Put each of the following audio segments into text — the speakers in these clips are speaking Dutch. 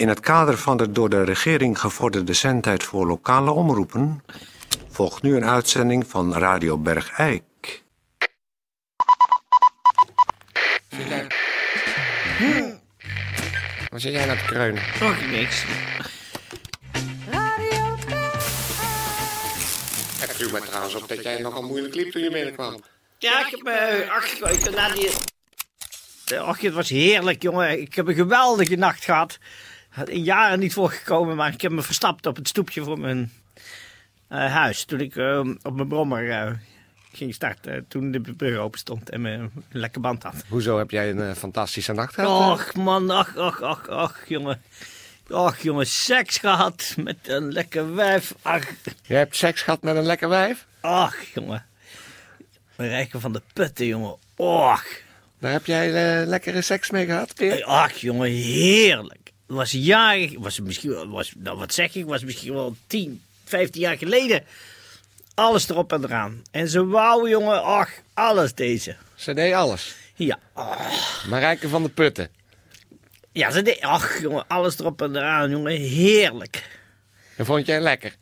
In het kader van de door de regering gevorderde zendtijd voor lokale omroepen... volgt nu een uitzending van Radio Bergijk. Wat zit jij nou te kreunen? Nog niks. Het viel mij trouwens op dat jij nogal moeilijk liep toen je binnenkwam. Ja, ik heb me ach, ik ben naar die... Ach, het was heerlijk, jongen. Ik heb een geweldige nacht gehad. Had in jaren niet voorgekomen, maar ik heb me verstapt op het stoepje voor mijn eh, huis. Toen ik eh, op mijn brommer eh, ging starten. Toen de brug open stond en me een lekker band had. Hoezo heb jij een fantastische nacht gehad? Och, man, ach, ach, ach, ach, jongen. Och, jongen, seks gehad met een lekker wijf. Ach, Jij hebt seks gehad met een lekker wijf? ach, jongen. Rijken van de putten, jongen. Och. Daar heb jij lekkere seks mee gehad, Peer? Ach, jongen, heerlijk. Het was jaren, was misschien, was, nou wat zeg ik, was misschien wel 10, 15 jaar geleden. Alles erop en eraan. En ze wou, jongen, ach, alles deze. Ze deed alles. Ja, ah. Marijke van de Putten. ja, ze deed, ach, jongen, alles erop en eraan, jongen, heerlijk. En vond jij lekker?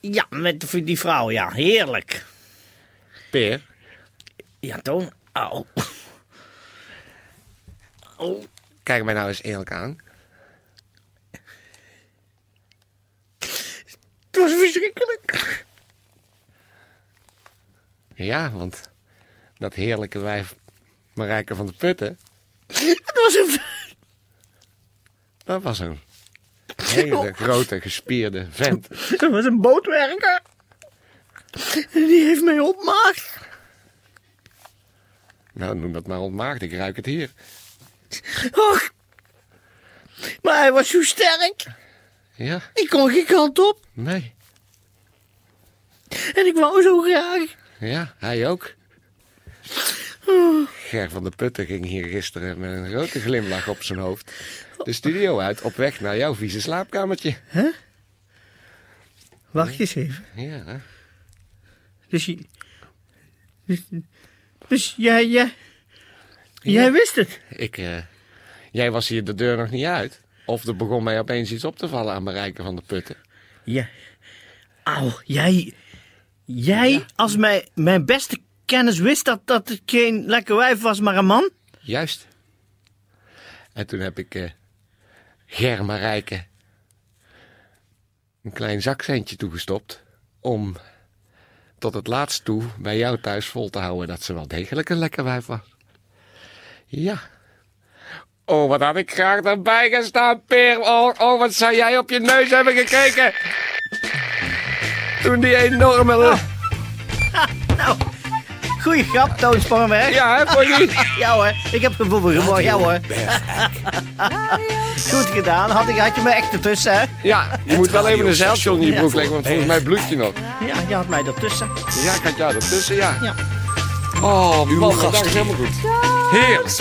Ja, met die- die vrouw, ja, heerlijk. Peer? Ja, Toon, au. Oh, Kijk mij nou eens eerlijk aan. het was verschrikkelijk. Ja, want dat heerlijke wijf Marijke van de Putten, Het was een... dat was een hele grote gespierde vent. Het was een bootwerker. Die heeft mij ontmaagd. Nou, noem dat maar ontmaagd, ik ruik het hier. Och. Maar hij was zo sterk. Ja, Ik kon geen kant op. nee. En ik wou zo graag. Ja, hij ook. Ger van de Putten ging hier gisteren met een grote glimlach op zijn hoofd de studio uit op weg naar jouw vieze slaapkamertje. Wacht eens even. Ja, Dus, je- dus, dus jij, jij, jij wist het. ik, eh, jij was hier de deur nog niet uit. Of er begon mij opeens iets op te vallen aan Marijke van de Putten. Ja. Auw, jij, jij als mijn, mijn beste kennis wist dat, dat het geen lekker wijf was, maar een man? Juist. En toen heb ik eh Ger Marijke een klein zakcentje toegestopt om tot het laatst toe bij jou thuis vol te houden dat ze wel degelijk een lekker wijf was. Ja. Oh, wat had ik graag erbij gestaan, Peer. Oh, oh, wat zou jij op je neus hebben gekeken. Toen die enorme... Nou, goeie grap, Toon Spangenberg. Ja, hè, vond je niet? Ja hoor, ik heb gevoel voor humor, ja hoor. Goed gedaan, had, ik, had je me echt ertussen, hè? Ja, je moet wel even een zeiltje onder je broek leggen, want volgens mij bloedt je nog. Ja, je had mij ertussen. Ja, ik had jou ertussen, ja. Ja. Oh, Uw man, dat gast is helemaal goed. Heerlijk.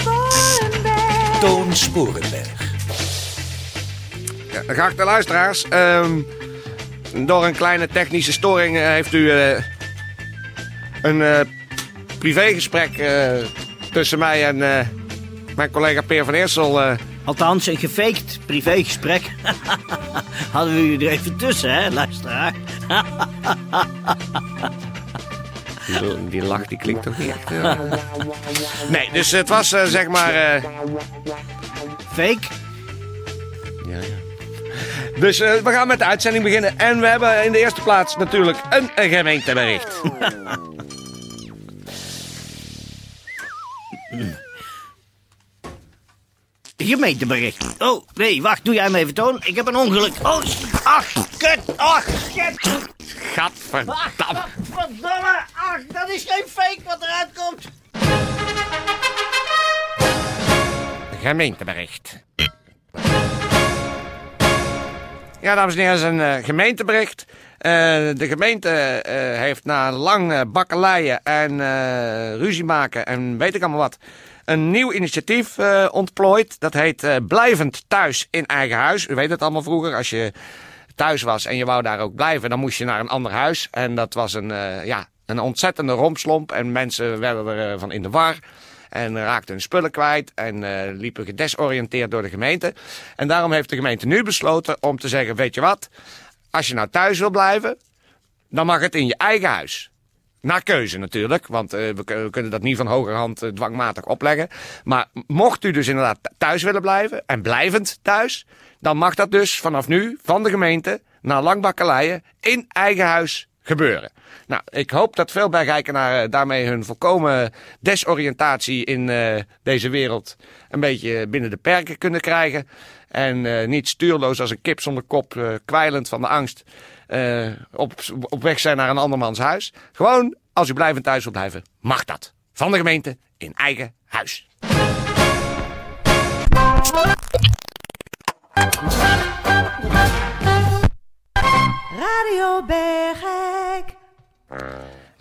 Toon Sporenberg. Ja, geachte luisteraars, ehm, door een kleine technische storing eh, heeft u eh, een eh, privégesprek tussen mij en mijn collega Peer van Eersel. Althans, een gefaked privégesprek. Hadden we u er even tussen, hè, luisteraar? die, die lach die klinkt toch niet echt. Nee, dus het was zeg maar. Fake? Ja, ja. Dus eh, we gaan met de uitzending beginnen. En we hebben in de eerste plaats natuurlijk een, een gemeentebericht. Gemeentebericht. Oh, nee, wacht, doe jij hem even, Toon. Ik heb een ongeluk. Oh, ach, kut, ach, kut. Gadverdamme. Ach, verdomme, ach, dat is geen fake wat eruit komt. Gemeentebericht. Ja, dames en heren, is een eh, gemeentebericht. Eh, de gemeente eh, heeft na lang bakkeleien en ruzie maken en weet ik allemaal wat... een nieuw initiatief ontplooid. Dat heet Blijvend Thuis in Eigen Huis. U weet het allemaal vroeger, als je thuis was en je wou daar ook blijven... dan moest je naar een ander huis. En dat was een, ja, een ontzettende rompslomp en mensen werden er eh, van in de war... En raakten hun spullen kwijt en eh, liepen gedesoriënteerd door de gemeente. En daarom heeft de gemeente nu besloten om te zeggen, weet je wat? Als je nou thuis wil blijven, dan mag het in je eigen huis. Naar keuze natuurlijk, want eh, we, kunnen dat niet van hogerhand eh, dwangmatig opleggen. Maar mocht u dus inderdaad thuis willen blijven, en blijvend thuis, dan mag dat dus vanaf nu van de gemeente naar Langbakkerleien in eigen huis gebeuren. Nou, ik hoop dat veel Bergijkenaren daarmee hun volkomen desoriëntatie in eh, deze wereld een beetje binnen de perken kunnen krijgen. En eh, niet stuurloos als een kip zonder kop, eh, kwijlend van de angst, op, op weg zijn naar een andermans huis. Gewoon, als u blijvend thuis wilt blijven, mag dat. Van de gemeente in eigen huis. Radio Bergijk.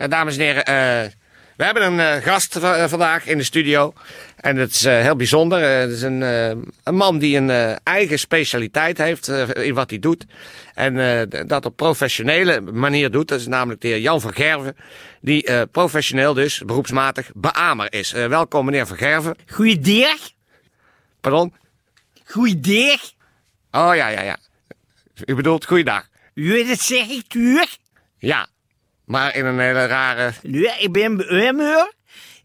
Ja, dames en heren, eh, we hebben een eh, gast va- eh, vandaag in de studio. En het is eh, heel bijzonder. Eh, het is een, eh, een man die een eh, eigen specialiteit heeft eh, in wat hij doet. En eh, dat op professionele manier doet. Dat is namelijk de heer Jan van Gerven. Die eh, professioneel dus, beroepsmatig, beamer is. Eh, welkom meneer van Gerven. Goeiedag. Pardon? Goeiedag. Oh ja, ja, ja. U bedoelt goeiedag. U het zeg ik terug. Ja. Maar in een hele rare... Nu, ik ben beamer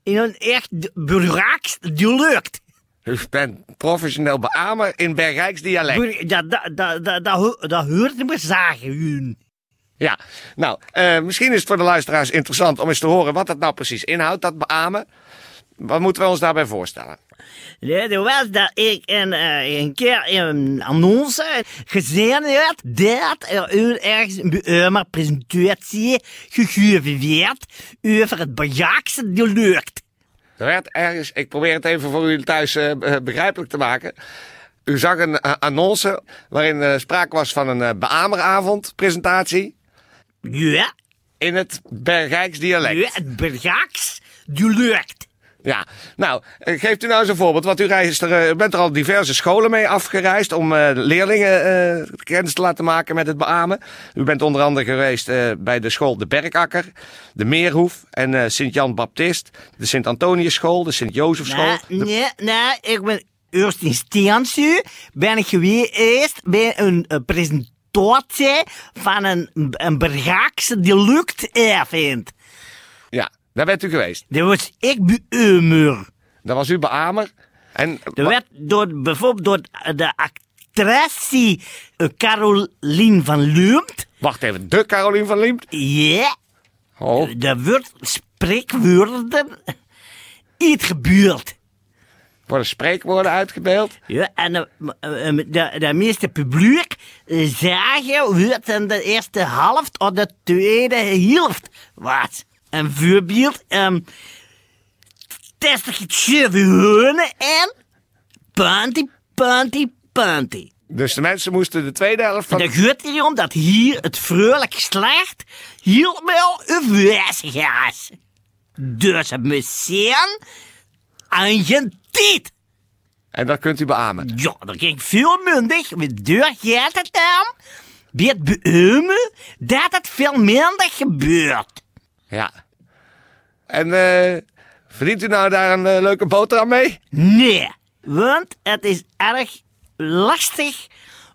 in een echt burraaks lukt. U bent professioneel beamer in Bergrijks dialect. Dat, dat, dat, dat, dat, ho- dat hoort me zeggen, u. Ja, nou, eh, misschien is het voor de luisteraars interessant om eens te horen wat dat nou precies inhoudt, dat beamen. Wat moeten we ons daarbij voorstellen? Nee, dat was dat ik een, een keer in een annonce gezien had dat er ergens een beamerpresentatie gegeven werd over het Bajaakse dialect. Er werd ergens, ik probeer het even voor u thuis eh, be- begrijpelijk te maken. U zag een eh, annonce waarin eh, sprake was van een uh, beameravond presentatie Ja, in het Bergrijks dialect. ja het Bajaaks dialect. Ja, nou, eh, geeft u nou eens een voorbeeld. Want u, reist er, eh, bent er al diverse scholen mee afgereisd om eh, leerlingen kennis te laten maken met het beamen. U bent onder andere geweest bij de school De Berkakker, de Meerhoef en Sint-Jan Baptist, de Sint-Antoniusschool, de Sint-Jozefschool. Nee, nee, nee, ik ben eerst in instantie ben ik geweest bij een presentatie van een, een Bajaakse dialect avond. Ja, daar bent u geweest. Dat was ik beamer. Dat was u beamer. En Er werd door, bijvoorbeeld door de actrice eh, Caroline van Leumt. wacht even, de Carolien van Liemt. Ja, Oh, er wordt spreekwoorden iets gebeurd. worden spreekwoorden uitgebeeld. Ja, en de, eh, de, de meeste publiek eh, zagen wat in de eerste helft of de tweede helft was. Een voorbeeld, um, testig honen en panty, panty, panty. Dus de mensen moesten de tweede helft van... En dan gaat het erom dat hier het vrolijk geslacht helemaal afwezig is. Dus het aan je tijd. En dat kunt u beamen. Ja, dat ging veel mundig. Met deur gaat het dan. Bij het beamen dat het veel minder gebeurt. Ja. En eh verdient u nou daar een eh, leuke boterham mee? Nee, want het is erg lastig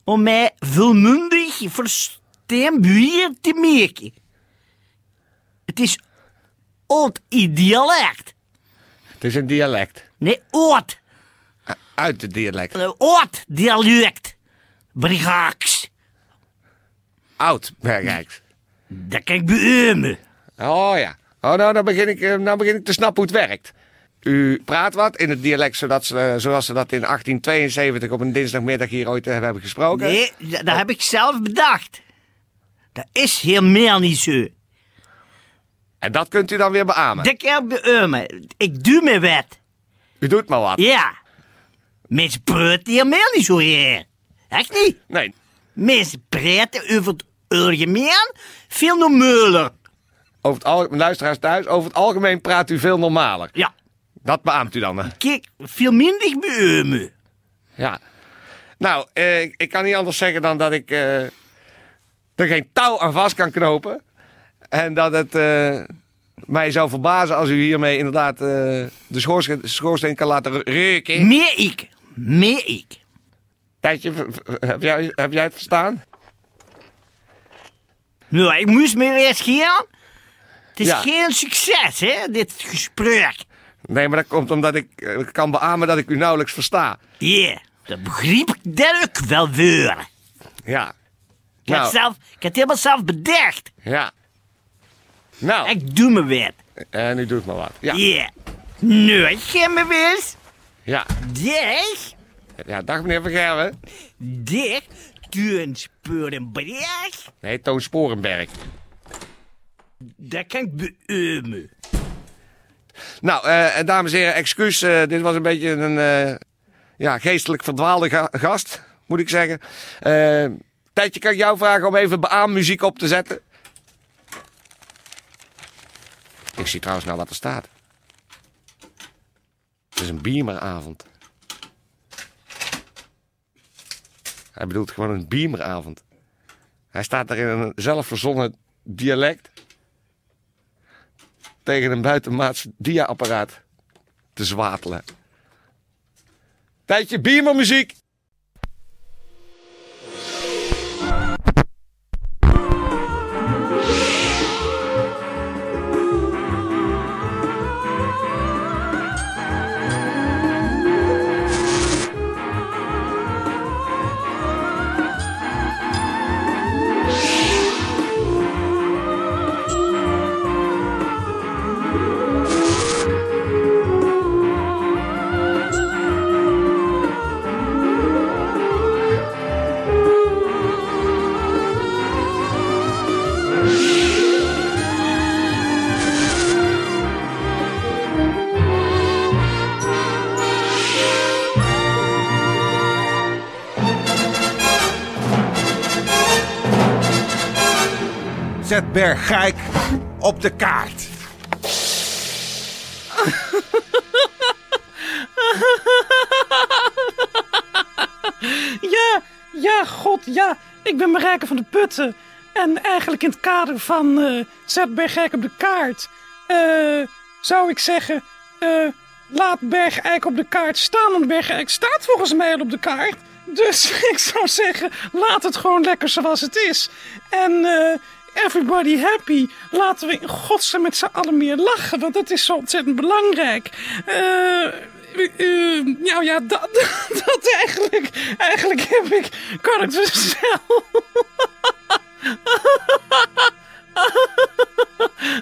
om mij volmondig verstaanbaar te maken. Het is oud dialect. Het is een dialect. Nee, oud. Uit het dialect. Een oud dialect. Brigaaks. Oud Bergrijks. Dat kan ik beamen. Oh ja. Oh, nou, dan begin, ik, eh, nou begin ik te snappen hoe het werkt. U praat wat in het dialect zodat ze, zoals ze dat in 1872 op een dinsdagmiddag hier ooit eh, hebben gesproken. Nee, dat, dat heb ik zelf bedacht. Dat is helemaal niet zo. En dat kunt u dan weer beamen. Dat kan ik beamen. Ik doe me wat. U doet maar wat. Ja. Mensen praten helemaal niet zo hier. Echt niet? Nee. Mensen praten over het algemeen veel normaler. Over het algemeen, luisteraars thuis, over het algemeen praat u veel normaler. Ja. Dat beaamt u dan. hè? Kijk, veel minder beamen. Ja. Nou, eh, ik, ik kan niet anders zeggen dan dat ik eh, er geen touw aan vast kan knopen. En dat het, eh, mij zou verbazen als u hiermee inderdaad eh, de schoorsteen, schoorsteen kan laten reuken. Meer ik. Meer ik. Tijdje, heb jij, heb jij het verstaan? Nou, ik moest me weer scheren. Het is Ja. geen succes, hè, dit gesprek. Nee, maar dat komt omdat ik eh, kan beamen dat ik u nauwelijks versta. Ja, dat begreep ik wel weer. Ja. Ik, had Nou, zelf, ik had het helemaal zelf bedacht. ja. Nou, Ik doe me weer. en nu doe ik maar wat. Ja. Nu, ik ga me weer. Ja. Dicht. Ja, dag meneer Van Gerwen. Dicht. Toen Spurenberg. Nee, Toon Sporenberg. Dat kan ik. Nou, eh, dames en heren, excuus. eh, dit was een beetje een eh, ja, geestelijk verdwaalde ga- gast, moet ik zeggen. Tijdje, kan ik jou vragen om even beaammuziek op te zetten? Ik zie trouwens nou wat er staat. Het is een beameravond. Hij bedoelt gewoon een beameravond. Hij staat daar in een zelfverzonnen dialect tegen een buitenmaats dia-apparaat te zwatelen. Tijdje beamermuziek. Zet Bergijk op de kaart. Ja, ja, god, ja. Ik ben Marijke van de Putten. En eigenlijk in het kader van eh zet Bergijk op de kaart... eh, zou ik zeggen... eh, laat Bergijk op de kaart staan. Want Bergijk staat volgens mij al op de kaart. Dus ik zou zeggen, laat het gewoon lekker zoals het is. En everybody happy. Laten we in godsnaam met z'n allen meer lachen. Want dat is zo ontzettend belangrijk. Eh... nou ja, dat, dat eigenlijk, eigenlijk heb ik, kan ik dus zelf.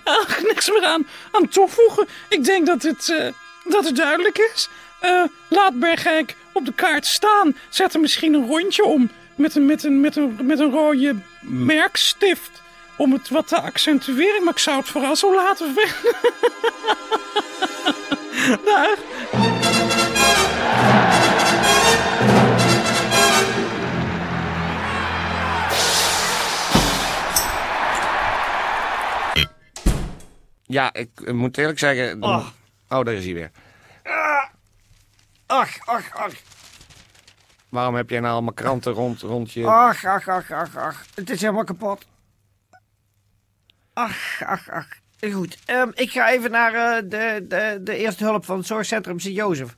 Ach, niks meer aan, aan toevoegen. Ik denk dat het, eh, dat het duidelijk is. Eh, laat Bergijk op de kaart staan. Zet er misschien een rondje om met een, met een, met een, met een rode merkstift. Om het wat te accentueren. Maar ik zou het vooral zo laten vinden. Dag. Ja, ik moet eerlijk zeggen... Oh. oh, daar is hij weer. Ach, ach, ach. Waarom heb jij nou allemaal kranten rond, rond je... Ach, ach, ach, ach, ach. Het is helemaal kapot. Ach, ach, ach. Goed, ehm, ik ga even naar eh, de, de, de eerste hulp van het zorgcentrum Sint-Jozef.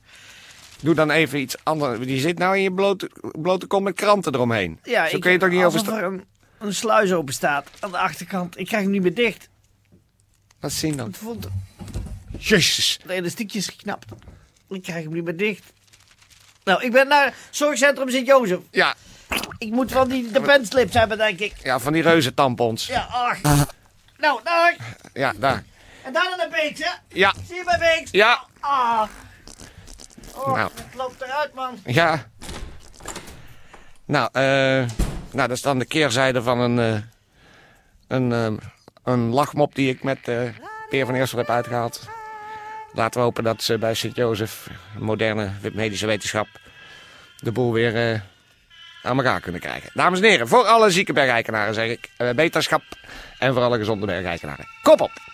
Doe dan even iets anders. Die zit nou in je blote, blote kom met kranten eromheen. Ja, Zo ik- kun je toch niet over... er een, een sluis open staat aan de achterkant. Ik krijg hem niet meer dicht. Wat zien dan? Het voelt Jezus. de elastiekje is geknapt. Ik krijg hem niet meer dicht. Nou, ik ben naar het zorgcentrum Sint-Jozef. Ja, Ik moet van die de penslips hebben, denk ik. ja, van die reuze tampons. Ja, ach. Nou, dag. Ja, daar. En dan een beetje. Ja, Zie je bij Beeks? ja, Ah. Oh, Nou. het loopt eruit, man. ja. Nou, eh... nou, dat is dan de keerzijde van een... eh, een, eh, een lachmop die ik met eh Peer van Eersel heb uitgehaald. Laten we hopen dat ze bij Sint-Jozef, moderne medische wetenschap... de boel weer aan elkaar kunnen krijgen. Dames en heren, voor alle zieke bergeikenaren zeg ik... eh, beterschap en voor alle gezonde bergeikenaren. Kop op!